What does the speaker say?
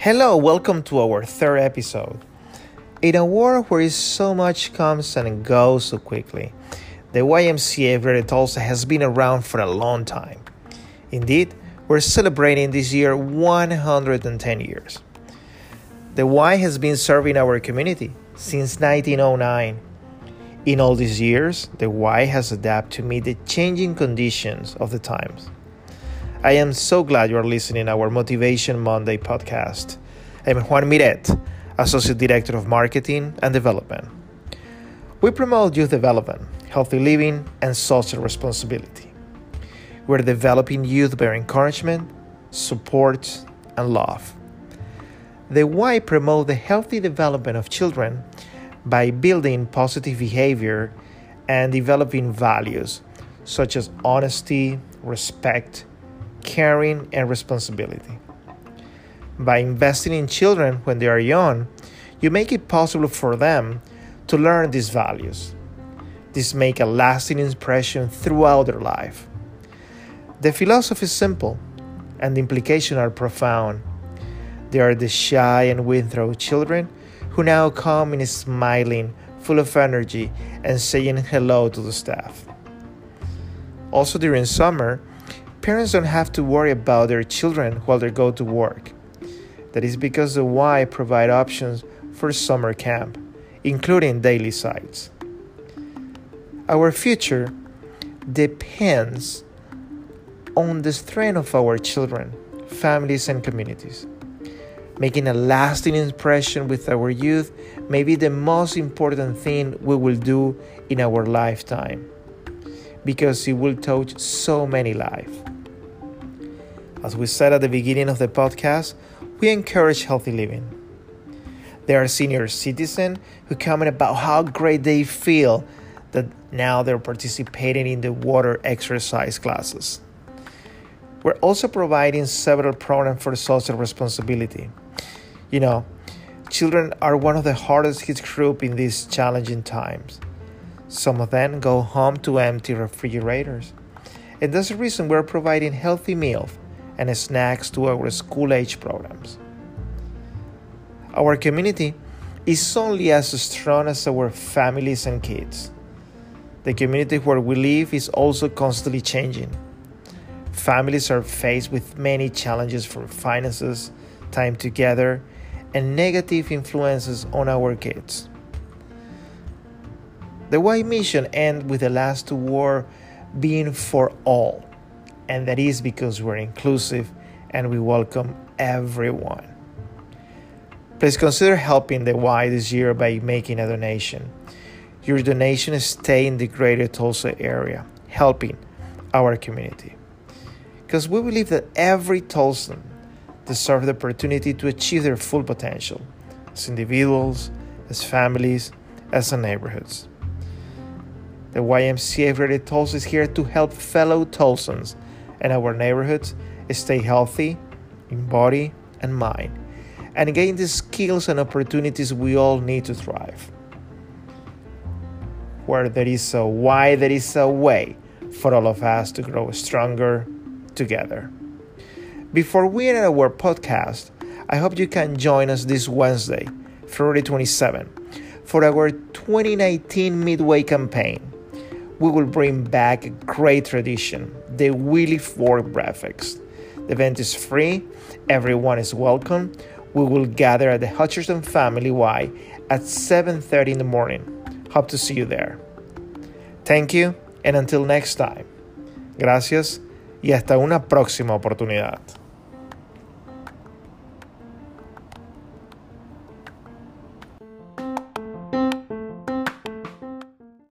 Hello, welcome to our third episode. In a world where so much comes and goes so quickly, the YMCA Greater Tulsa has been around for a long time. Indeed, we're celebrating this year 110 years. The Y has been serving our community since 1909. In all these years, the Y has adapted to meet the changing conditions of the times. I am so glad you are listening to our Motivation Monday podcast. I'm Juan Miret, Associate Director of Marketing and Development. We promote youth development, healthy living, and social responsibility. We're developing youth by encouragement, support, and love. The Y promote the healthy development of children by building positive behavior and developing values such as honesty, respect, caring, and responsibility. By investing in children when they are young, you make it possible for them to learn these values. This make a lasting impression throughout their life. The philosophy is simple and the implications are profound. They are the shy and withdrawn children who now come in smiling, full of energy, and saying hello to the staff. Also during summer, parents don't have to worry about their children while they go to work. That is because the Y provide options for summer camp, including daily sites. Our future depends on the strength of our children, families, and communities. Making a lasting impression with our youth may be the most important thing we will do in our lifetime because it will touch so many lives. As we said at the beginning of the podcast, we encourage healthy living. There are senior citizens who comment about how great they feel that now they're participating in the water exercise classes. We're also providing several programs for social responsibility. You know, children are one of the hardest hit group in these challenging times. Some of them go home to empty refrigerators. And that's the reason we're providing healthy meals and snacks to our school age programs. Our community is only as strong as our families and kids. The community where we live is also constantly changing. Families are faced with many challenges from finances, time together, and negative influences on our kids. The Y mission ends with the last war being for all and that is because we're inclusive and we welcome everyone. Please consider helping the Y this year by making a donation. Your donation stay in the greater Tulsa area, helping our community. Because we believe that every Tulsan deserves the opportunity to achieve their full potential as individuals, as families, as neighborhoods. The YMCA of Greater Tulsa is here to help fellow Tulsans and our neighborhoods stay healthy in body and mind and gain the skills and opportunities we all need to thrive. Where there is a why, there is a way for all of us to grow stronger together. Before we end our podcast, I hope you can join us this Wednesday, February 27, for our 2019 Midway campaign we will bring back a great tradition the Willie Fork Breakfast. The event is free, everyone is welcome. We will gather at the Hutcherson Family Y at 7:30 in the morning. Hope to see you there. Thank you and until next time. Gracias y hasta una próxima oportunidad.